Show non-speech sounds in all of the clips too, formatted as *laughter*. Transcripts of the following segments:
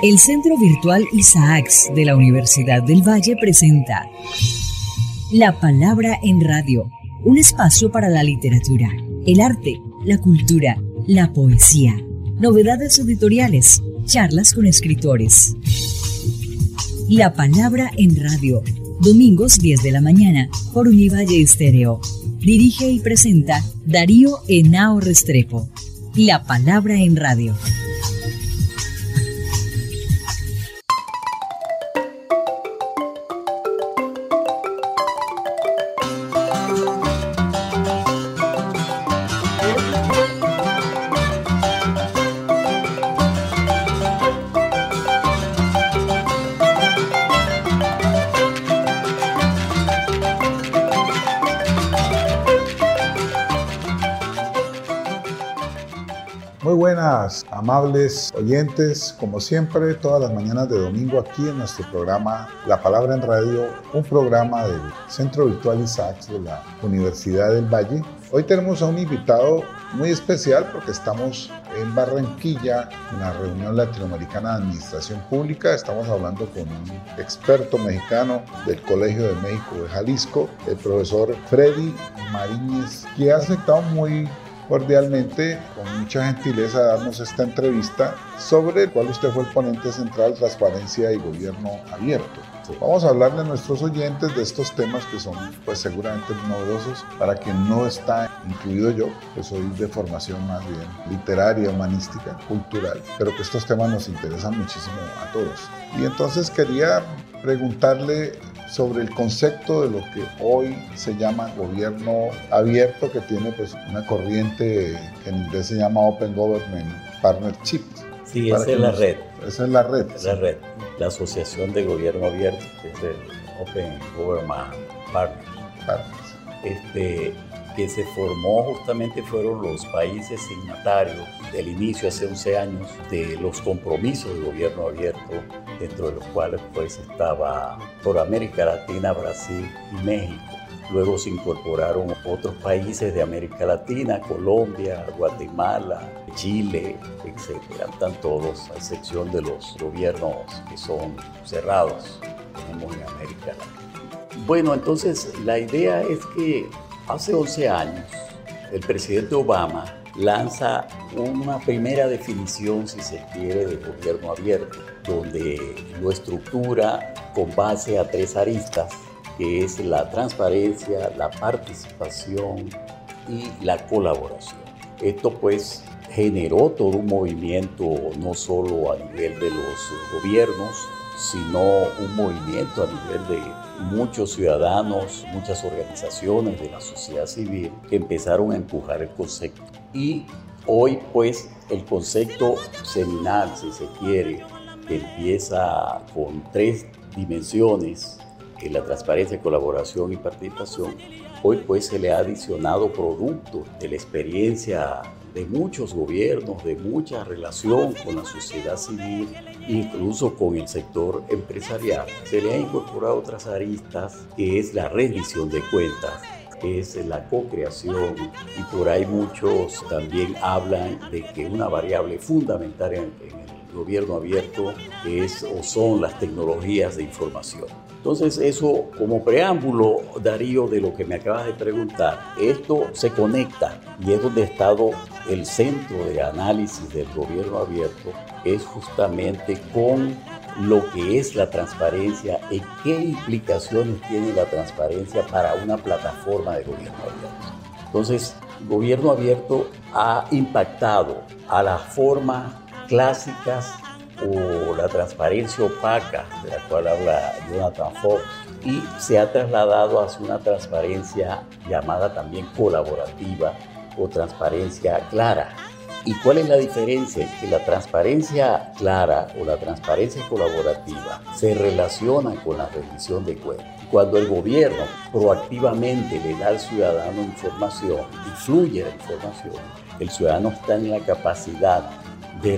El Centro Virtual Isaacs de la Universidad del Valle presenta La Palabra en Radio, un espacio para la literatura, el arte, la cultura, la poesía, novedades editoriales, charlas con escritores. La Palabra en Radio, domingos 10 de la mañana por Univalle Estéreo. Dirige y presenta Darío Henao Restrepo. La Palabra en Radio. Amables oyentes, como siempre, todas las mañanas de domingo aquí en nuestro programa La Palabra en Radio, un programa del Centro Virtual Isaacs de la Universidad del Valle. Hoy tenemos a un invitado muy especial porque estamos en Barranquilla, en la reunión latinoamericana de administración pública. Estamos hablando con un experto mexicano del Colegio de México de Jalisco, el profesor Freddy Mariñez, que ha aceptado muy cordialmente, con mucha gentileza, darnos esta entrevista sobre el cual usted fue el ponente central, transparencia y gobierno abierto. Vamos a hablarle a nuestros oyentes de estos temas que son pues seguramente novedosos para quien no está incluido yo, que soy de formación más bien literaria, humanística, cultural, pero que estos temas nos interesan muchísimo a todos. Y entonces quería preguntarle sobre el concepto de lo que hoy se llama gobierno abierto, que tiene pues una corriente que en inglés se llama Open Government Partnership. Sí, esa es la red. Esa es la red. La red, la Asociación de Gobierno Abierto, que es el Open Government Partners. Este, que se formó justamente fueron los países signatarios del inicio hace 11 años de los compromisos de gobierno abierto, dentro de los cuales pues estaba por América Latina, Brasil y México. Luego se incorporaron otros países de América Latina, Colombia, Guatemala, Chile, etc. Están todos, a excepción de los gobiernos que son cerrados, tenemos en América Latina. Bueno, entonces la idea es que Hace 11 años, el presidente Obama lanza una primera definición, si se quiere, de gobierno abierto, donde lo estructura con base a tres aristas, que es la transparencia, la participación y la colaboración. Esto pues generó todo un movimiento no solo a nivel de los gobiernos, sino un movimiento a nivel de muchos ciudadanos, muchas organizaciones de la sociedad civil que empezaron a empujar el concepto. Y hoy pues el concepto seminal, si se quiere, empieza con tres dimensiones, que la transparencia, colaboración y participación, hoy pues se le ha adicionado producto de la experiencia de muchos gobiernos, de mucha relación con la sociedad civil, incluso con el sector empresarial. Se le ha incorporado otras aristas, que es la rendición de cuentas, que es la co-creación y por ahí muchos también hablan de que una variable fundamental en, el gobierno abierto es o son las tecnologías de información. Entonces eso como preámbulo, Darío, de lo que me acabas de preguntar, esto se conecta y es donde ha estado el centro de análisis del gobierno abierto, es justamente con lo que es la transparencia y qué implicaciones tiene la transparencia para una plataforma de gobierno abierto. Entonces, gobierno abierto ha impactado a las formas clásicas o la transparencia opaca de la cual habla Jonathan Fox y se ha trasladado hacia una transparencia llamada también colaborativa o transparencia clara. ¿Y cuál es la diferencia? Que la transparencia clara o la transparencia colaborativa se relaciona con la rendición de cuentas. Cuando el gobierno proactivamente le da al ciudadano información y fluye la información, el ciudadano está en la capacidad de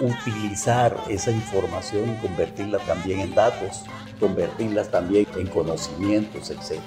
reutilizar esa información y convertirla también en datos, convertirlas también en conocimientos, etc.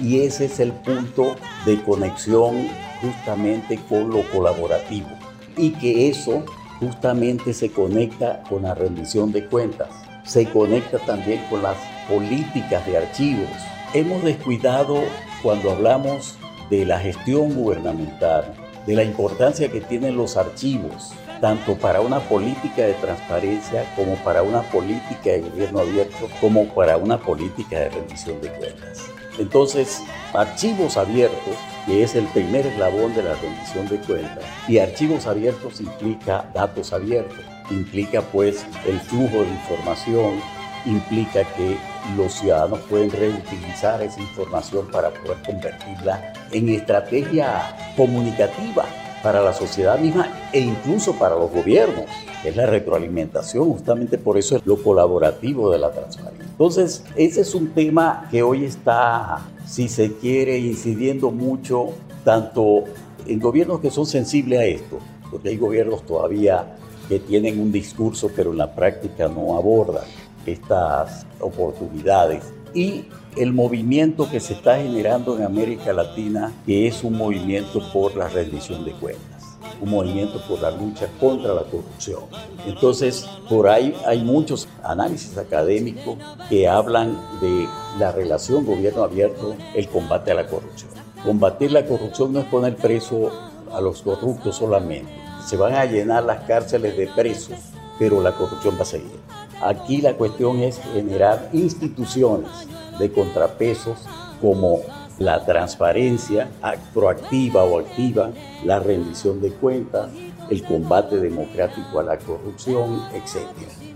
Y ese es el punto de conexión justamente con lo colaborativo y que eso justamente se conecta con la rendición de cuentas, se conecta también con las políticas de archivos. Hemos descuidado cuando hablamos de la gestión gubernamental, de la importancia que tienen los archivos, tanto para una política de transparencia como para una política de gobierno abierto, como para una política de rendición de cuentas. Entonces, archivos abiertos, que es el primer eslabón de la rendición de cuentas, y archivos abiertos implica datos abiertos, implica pues el flujo de información, implica que los ciudadanos pueden reutilizar esa información para poder convertirla en estrategia comunicativa para la sociedad misma e incluso para los gobiernos. Es la retroalimentación, justamente por eso es lo colaborativo de la transparencia. Entonces, ese es un tema que hoy está, si se quiere, incidiendo mucho tanto en gobiernos que son sensibles a esto, porque hay gobiernos todavía que tienen un discurso pero en la práctica no abordan estas oportunidades y el movimiento que se está generando en América Latina, que es un movimiento por la rendición de cuentas, un movimiento por la lucha contra la corrupción. Entonces, por ahí hay muchos análisis académicos que hablan de la relación gobierno abierto, el combate a la corrupción. Combatir la corrupción no es poner preso a los corruptos solamente. Se van a llenar las cárceles de presos, pero la corrupción va a seguir. Aquí la cuestión es generar instituciones de contrapesos como la transparencia proactiva o activa, la rendición de cuentas, el combate democrático a la corrupción, etc.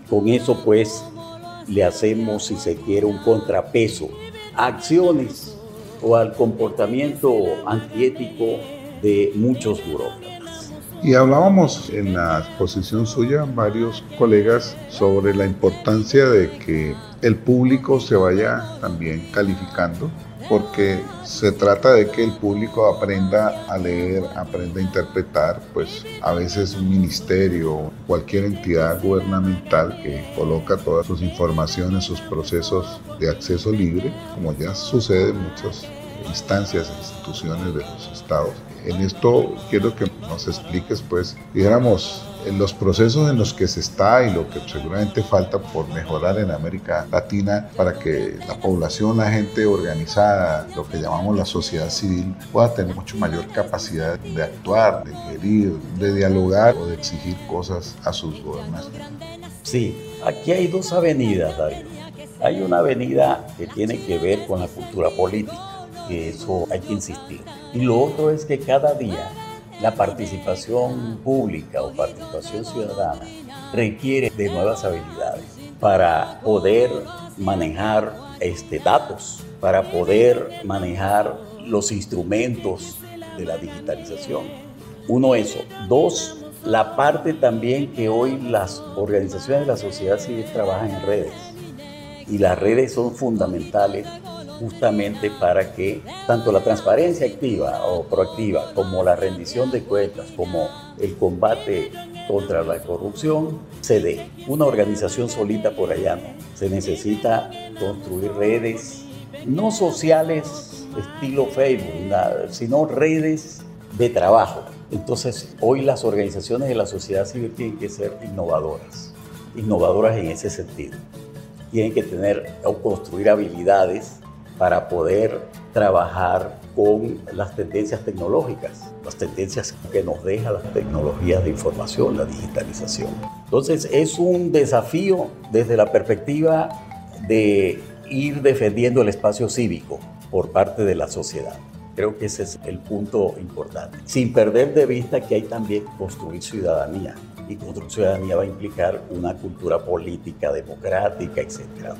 Con eso pues le hacemos, si se quiere, un contrapeso a acciones o al comportamiento antiético de muchos burócratas. Y hablábamos en la exposición suya, varios colegas, sobre la importancia de que el público se vaya también calificando, porque se trata de que el público aprenda a leer, aprenda a interpretar, pues a veces un ministerio, cualquier entidad gubernamental que coloca todas sus informaciones, sus procesos de acceso libre, como ya sucede en muchas instancias e instituciones de los estados, en esto quiero que nos expliques, pues, dijéramos, en los procesos en los que se está y lo que seguramente falta por mejorar en América Latina para que la población, la gente organizada, lo que llamamos la sociedad civil, pueda tener mucho mayor capacidad de actuar, de gerir, de dialogar o de exigir cosas a sus gobernantes. Sí, aquí hay dos avenidas, David. Hay una avenida que tiene que ver con la cultura política que eso hay que insistir. Y lo otro es que cada día la participación pública o participación ciudadana requiere de nuevas habilidades para poder manejar este, datos, para poder manejar los instrumentos de la digitalización. Uno, eso. Dos, la parte también que hoy las organizaciones de la sociedad civil trabajan en redes. Y las redes son fundamentales justamente para que tanto la transparencia activa o proactiva como la rendición de cuentas, como el combate contra la corrupción se dé. Una organización solita por allá no. Se necesita construir redes, no sociales estilo Facebook, sino redes de trabajo. Entonces, hoy las organizaciones de la sociedad civil tienen que ser innovadoras, innovadoras en ese sentido. Tienen que tener o construir habilidades para poder trabajar con las tendencias tecnológicas, las tendencias que nos deja las tecnologías de información, la digitalización. Entonces es un desafío desde la perspectiva de ir defendiendo el espacio cívico por parte de la sociedad. Creo que ese es el punto importante. Sin perder de vista que hay también construir ciudadanía. Y construir ciudadanía va a implicar una cultura política, democrática, etc.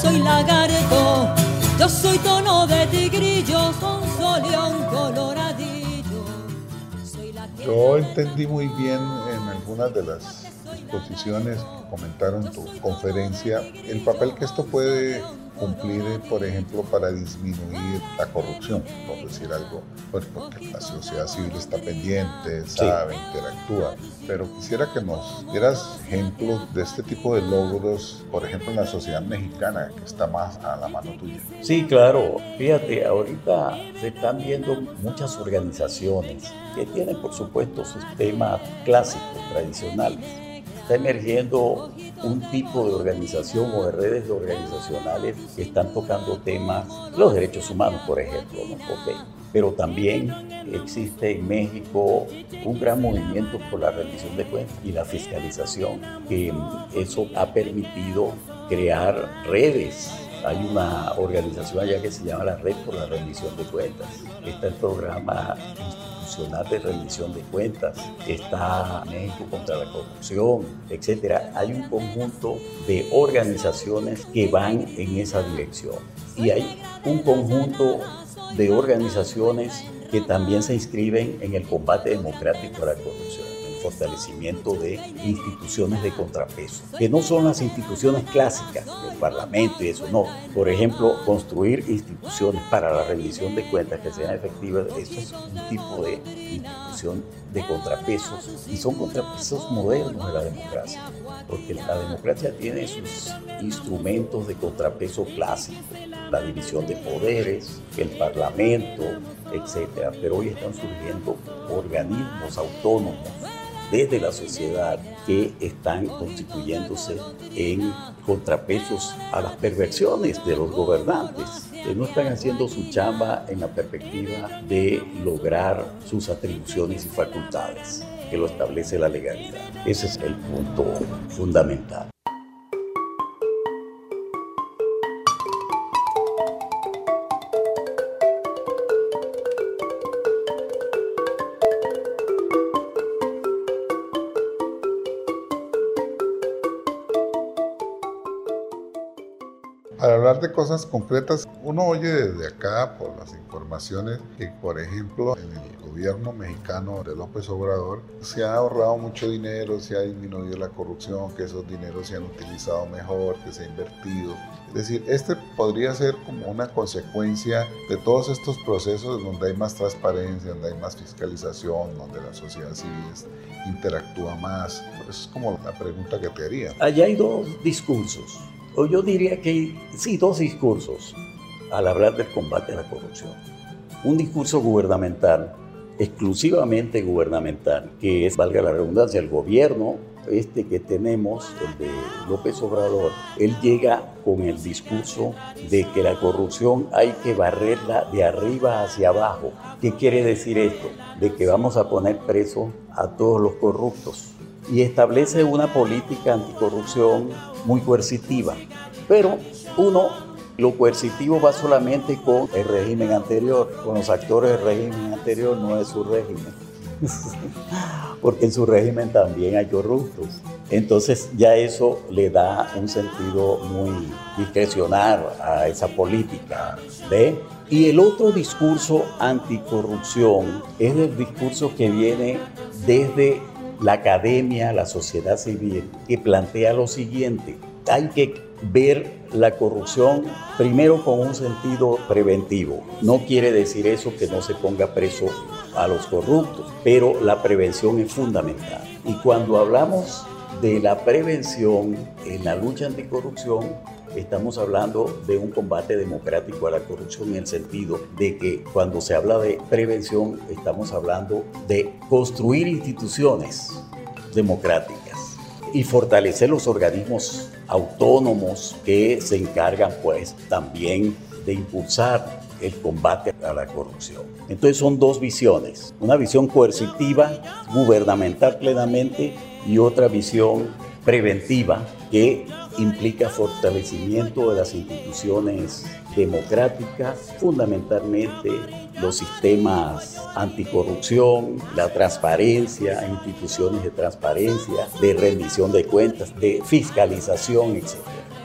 soy lagarto, yo soy tono de tigrillo, con soleón coloradillo. Soy la Yo entendí muy bien en algunas de las exposiciones que comentaron tu conferencia el papel que esto puede cumplir, por ejemplo, para disminuir la corrupción, por decir algo, pues porque la sociedad civil está pendiente, sabe, interactúa. Pero quisiera que nos dieras ejemplos de este tipo de logros, por ejemplo, en la sociedad mexicana, que está más a la mano tuya. Sí, claro. Fíjate, ahorita se están viendo muchas organizaciones que tienen, por supuesto, sus temas clásicos, tradicionales está emergiendo un tipo de organización o de redes organizacionales que están tocando temas, los derechos humanos, por ejemplo, ¿no? pero también existe en México un gran movimiento por la rendición de cuentas y la fiscalización, que eso ha permitido crear redes hay una organización allá que se llama la Red por la Rendición de Cuentas. Está el programa de rendición de cuentas, está México contra la corrupción, etcétera. Hay un conjunto de organizaciones que van en esa dirección. Y hay un conjunto de organizaciones que también se inscriben en el combate democrático a la corrupción fortalecimiento de instituciones de contrapeso, que no son las instituciones clásicas, el Parlamento y eso, no. Por ejemplo, construir instituciones para la rendición de cuentas que sean efectivas, eso es un tipo de institución de contrapesos y son contrapesos modernos de la democracia, porque la democracia tiene sus instrumentos de contrapeso clásicos, la división de poderes, el Parlamento, etcétera, pero hoy están surgiendo organismos autónomos desde la sociedad que están constituyéndose en contrapesos a las perversiones de los gobernantes, que no están haciendo su chamba en la perspectiva de lograr sus atribuciones y facultades, que lo establece la legalidad. Ese es el punto fundamental. De cosas concretas, uno oye desde acá por las informaciones que, por ejemplo, en el gobierno mexicano de López Obrador se ha ahorrado mucho dinero, se ha disminuido la corrupción, que esos dineros se han utilizado mejor, que se ha invertido. Es decir, este podría ser como una consecuencia de todos estos procesos donde hay más transparencia, donde hay más fiscalización, donde la sociedad civil interactúa más. Es como la pregunta que te haría. Allá hay dos discursos o yo diría que sí, dos discursos al hablar del combate a la corrupción. Un discurso gubernamental, exclusivamente gubernamental, que es, valga la redundancia, el gobierno este que tenemos, el de López Obrador, él llega con el discurso de que la corrupción hay que barrerla de arriba hacia abajo. ¿Qué quiere decir esto? De que vamos a poner preso a todos los corruptos y establece una política anticorrupción muy coercitiva. Pero uno, lo coercitivo va solamente con el régimen anterior, con los actores del régimen anterior, no es su régimen. *laughs* Porque en su régimen también hay corruptos. Entonces ya eso le da un sentido muy discrecional a esa política. ¿Ve? Y el otro discurso anticorrupción es el discurso que viene desde la academia, la sociedad civil, que plantea lo siguiente, hay que ver la corrupción primero con un sentido preventivo. No quiere decir eso que no se ponga preso a los corruptos, pero la prevención es fundamental. Y cuando hablamos de la prevención en la lucha anticorrupción, estamos hablando de un combate democrático a la corrupción en el sentido de que cuando se habla de prevención estamos hablando de construir instituciones democráticas y fortalecer los organismos autónomos que se encargan pues también de impulsar el combate a la corrupción. Entonces son dos visiones, una visión coercitiva, gubernamental plenamente, y otra visión preventiva que implica fortalecimiento de las instituciones democráticas, fundamentalmente los sistemas anticorrupción, la transparencia, instituciones de transparencia, de rendición de cuentas, de fiscalización, etc.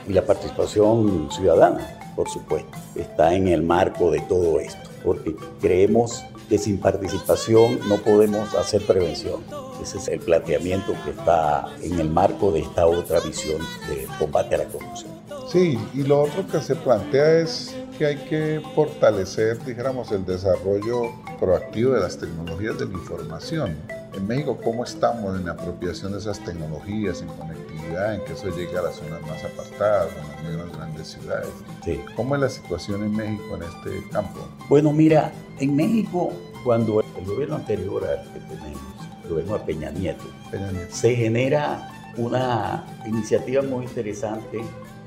Y la participación ciudadana, por supuesto, está en el marco de todo esto. Porque creemos que sin participación no podemos hacer prevención. Ese es el planteamiento que está en el marco de esta otra visión de combate a la corrupción. Sí, y lo otro que se plantea es que hay que fortalecer, dijéramos, el desarrollo proactivo de las tecnologías de la información. En México, ¿cómo estamos en la apropiación de esas tecnologías, en conectividad, en que eso llegue a las zonas más apartadas, a las grandes ciudades? Sí. ¿Cómo es la situación en México en este campo? Bueno, mira, en México, cuando el gobierno anterior al que tenemos, el gobierno de Peña Nieto, Peña Nieto, se genera una iniciativa muy interesante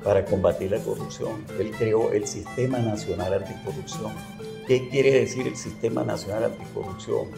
para combatir la corrupción. Él creó el Sistema Nacional Anticorrupción. ¿Qué quiere decir el Sistema Nacional Anticorrupción?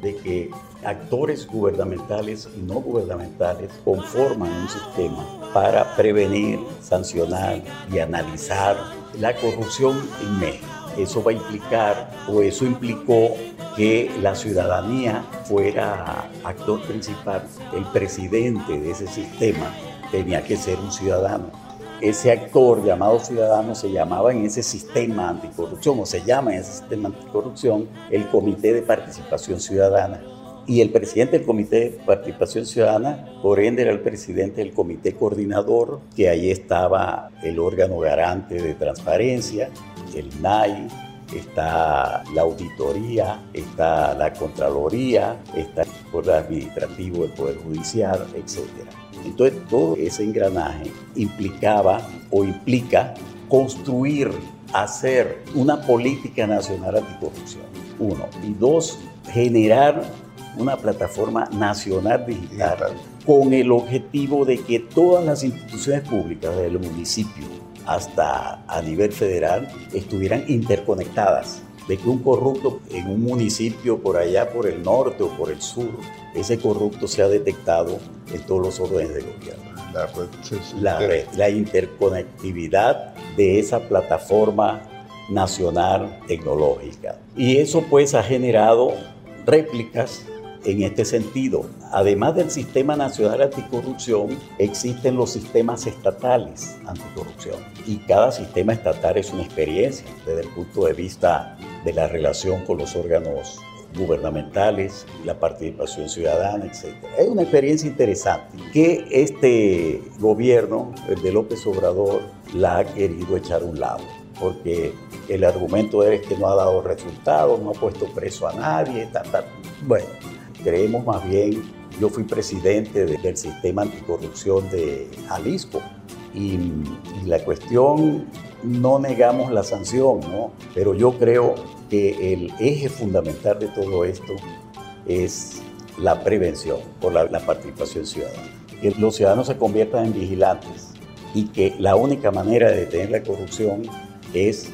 De que actores gubernamentales y no gubernamentales conforman un sistema para prevenir, sancionar y analizar la corrupción en México. Eso va a implicar, o eso implicó que la ciudadanía fuera actor principal. El presidente de ese sistema tenía que ser un ciudadano ese actor llamado ciudadano se llamaba en ese sistema anticorrupción, o se llama en ese sistema anticorrupción, el Comité de Participación Ciudadana. Y el presidente del Comité de Participación Ciudadana, por ende, era el presidente del Comité Coordinador, que ahí estaba el órgano garante de transparencia, el NAI, está la auditoría, está la Contraloría, está el Poder Administrativo, el Poder Judicial, etcétera. Entonces todo ese engranaje implicaba o implica construir, hacer una política nacional anticorrupción, uno. Y dos, generar una plataforma nacional digital con el objetivo de que todas las instituciones públicas del municipio hasta a nivel federal estuvieran interconectadas de que un corrupto en un municipio por allá por el norte o por el sur, ese corrupto sea detectado en todos los órdenes de gobierno. La red, la, red, la interconectividad de esa plataforma nacional tecnológica. Y eso pues ha generado réplicas en este sentido. Además del Sistema Nacional Anticorrupción, existen los sistemas estatales anticorrupción. Y cada sistema estatal es una experiencia desde el punto de vista de la relación con los órganos gubernamentales, la participación ciudadana, etc. Es una experiencia interesante que este gobierno, el de López Obrador, la ha querido echar a un lado, porque el argumento es que no ha dado resultados, no ha puesto preso a nadie, tal, tal. Bueno, creemos más bien, yo fui presidente del sistema anticorrupción de Jalisco y, y la cuestión no negamos la sanción, ¿no? pero yo creo que el eje fundamental de todo esto es la prevención por la, participación ciudadana. Que los ciudadanos se conviertan en vigilantes y que la única manera de detener la corrupción es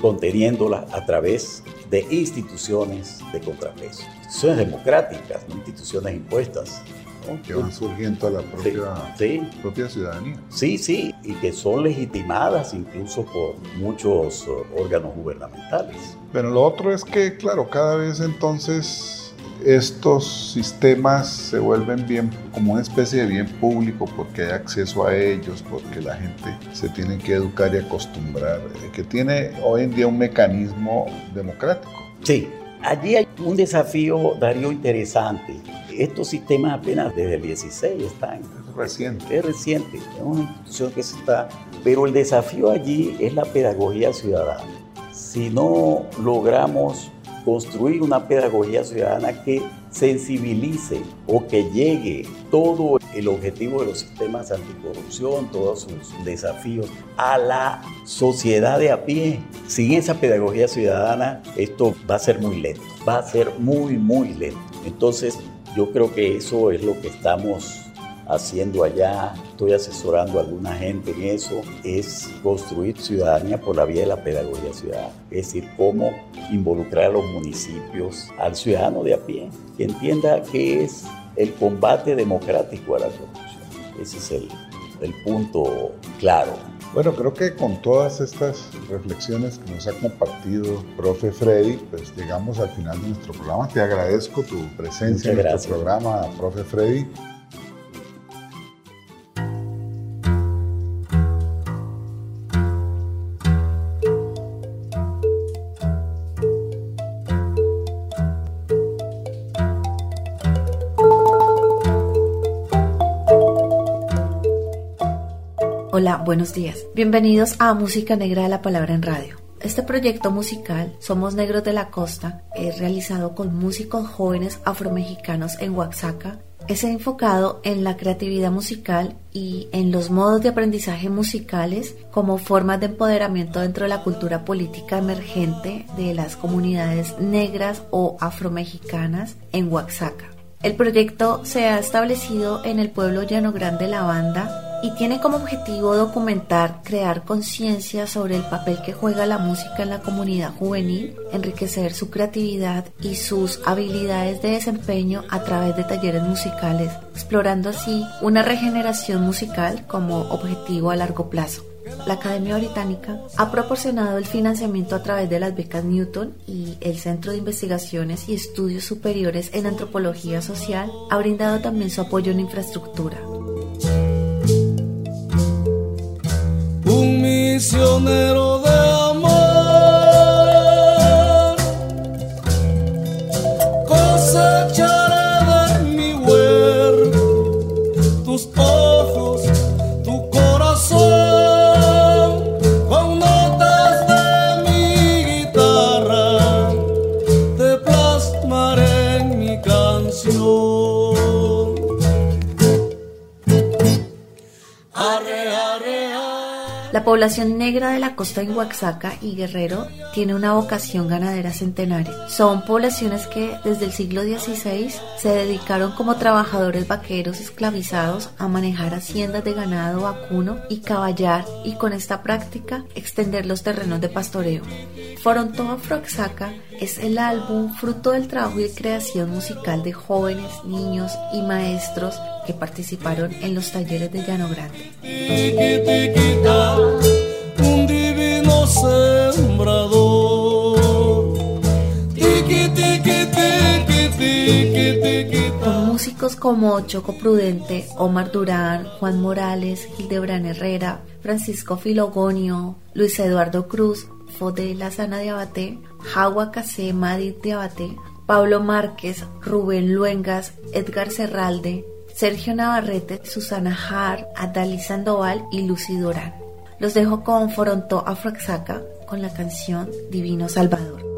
conteniéndola a través de instituciones de contrapeso. Instituciones democráticas, no instituciones impuestas que van surgiendo a la propia, ciudadanía. Sí, sí, y que son legitimadas incluso por muchos uh, órganos gubernamentales. Pero lo otro es que, claro, cada vez entonces estos sistemas se vuelven bien como una especie de bien público porque hay acceso a ellos, porque la gente se tiene que educar y acostumbrar, eh, que tiene hoy en día un mecanismo democrático. Sí, allí hay un desafío, Darío, interesante estos sistemas apenas desde el 16 están. Es reciente. Es reciente, es una institución que se está... Pero el desafío allí es la pedagogía ciudadana. Si no logramos construir una pedagogía ciudadana que sensibilice o que llegue todo el objetivo de los sistemas anticorrupción, todos sus desafíos a la sociedad de a pie. Sin esa pedagogía ciudadana, esto va a ser muy lento, va a ser muy, muy lento. Entonces, yo creo que eso es lo que estamos haciendo allá, estoy asesorando a alguna gente en eso, es construir ciudadanía por la vía de la pedagogía ciudadana, es decir, cómo involucrar a los municipios, al ciudadano de a pie, que entienda qué es el combate democrático a la corrupción. Ese es el, el punto claro. Bueno, creo que con todas estas reflexiones que nos ha compartido profe Freddy, pues llegamos al final de nuestro programa. Te agradezco tu presencia en nuestro programa, profe Freddy. Buenos días. Bienvenidos a Música Negra de la Palabra en Radio. Este proyecto musical, Somos Negros de la Costa, es realizado con músicos jóvenes afromexicanos en Oaxaca. Es enfocado en la creatividad musical y en los modos de aprendizaje musicales como formas de empoderamiento dentro de la cultura política emergente de las comunidades negras o afromexicanas en Oaxaca. El proyecto se ha establecido en el pueblo Llano Grande La Banda y tiene como objetivo documentar, crear conciencia sobre el papel que juega la música en la comunidad juvenil, enriquecer su creatividad y sus habilidades de desempeño a través de talleres musicales, explorando así una regeneración musical como objetivo a largo plazo. La Academia Británica ha proporcionado el financiamiento a través de las becas Newton y el Centro de Investigaciones y Estudios Superiores en Antropología Social ha brindado también su apoyo en infraestructura. Misionero La población negra de la costa en Oaxaca y Guerrero tiene una vocación ganadera centenaria. Son poblaciones que desde el siglo XVI se dedicaron como trabajadores vaqueros esclavizados a manejar haciendas de ganado vacuno y caballar y con esta práctica extender los terrenos de pastoreo. Foronto Afroaxaca es el álbum fruto del trabajo y creación musical de jóvenes, niños y maestros que participaron en los talleres de Llano Grande. Músicos como Choco Prudente, Omar Durán, Juan Morales, Gildebrand Herrera, Francisco Filogonio, Luis Eduardo Cruz, Fode Lazana de Abate, Jagua Casé Madrid de Abate, Pablo Márquez, Rubén Luengas, Edgar Serralde, Sergio Navarrete, Susana Har, Adali Sandoval y Lucy Durán. Los dejo con Foronto Afroaxaca con la canción Divino Salvador.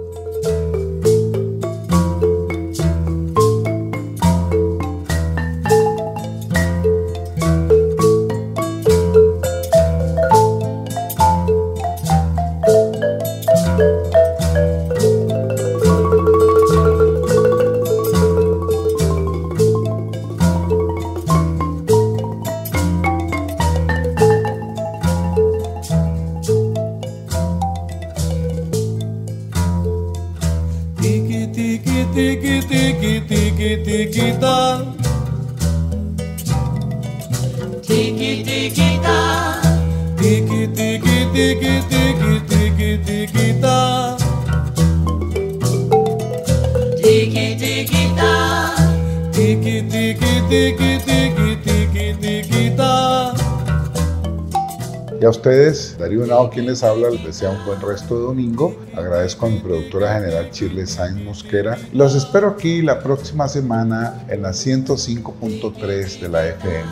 Y a ustedes, Darío Nao, quien les habla, les desea un buen resto de domingo. Agradezco a mi productora general Chile Sainz Mosquera. Los espero aquí la próxima semana en la 105.3 de la FM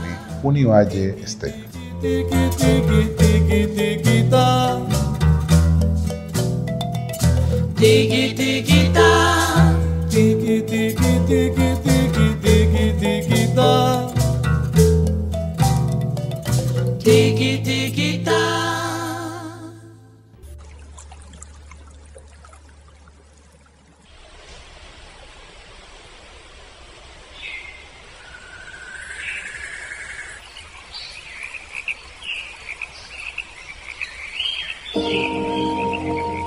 Univalle Estéreo. tiki tiki tiki tiki ta. Tiki tiki ta. Tiki tiki tiki tiki tiki tiki ta. Tiki tiki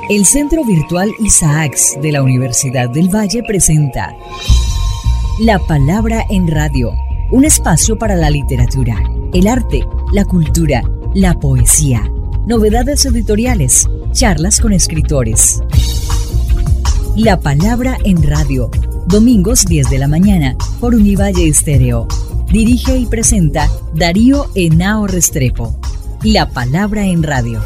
El Centro Virtual Isaacs de la Universidad del Valle presenta La Palabra en Radio, un espacio para la literatura, el arte, la cultura, la poesía, novedades editoriales, charlas con escritores. La Palabra en Radio, domingos 10 de la mañana por Univalle Estéreo. Dirige y presenta Darío Henao Restrepo. La Palabra en Radio.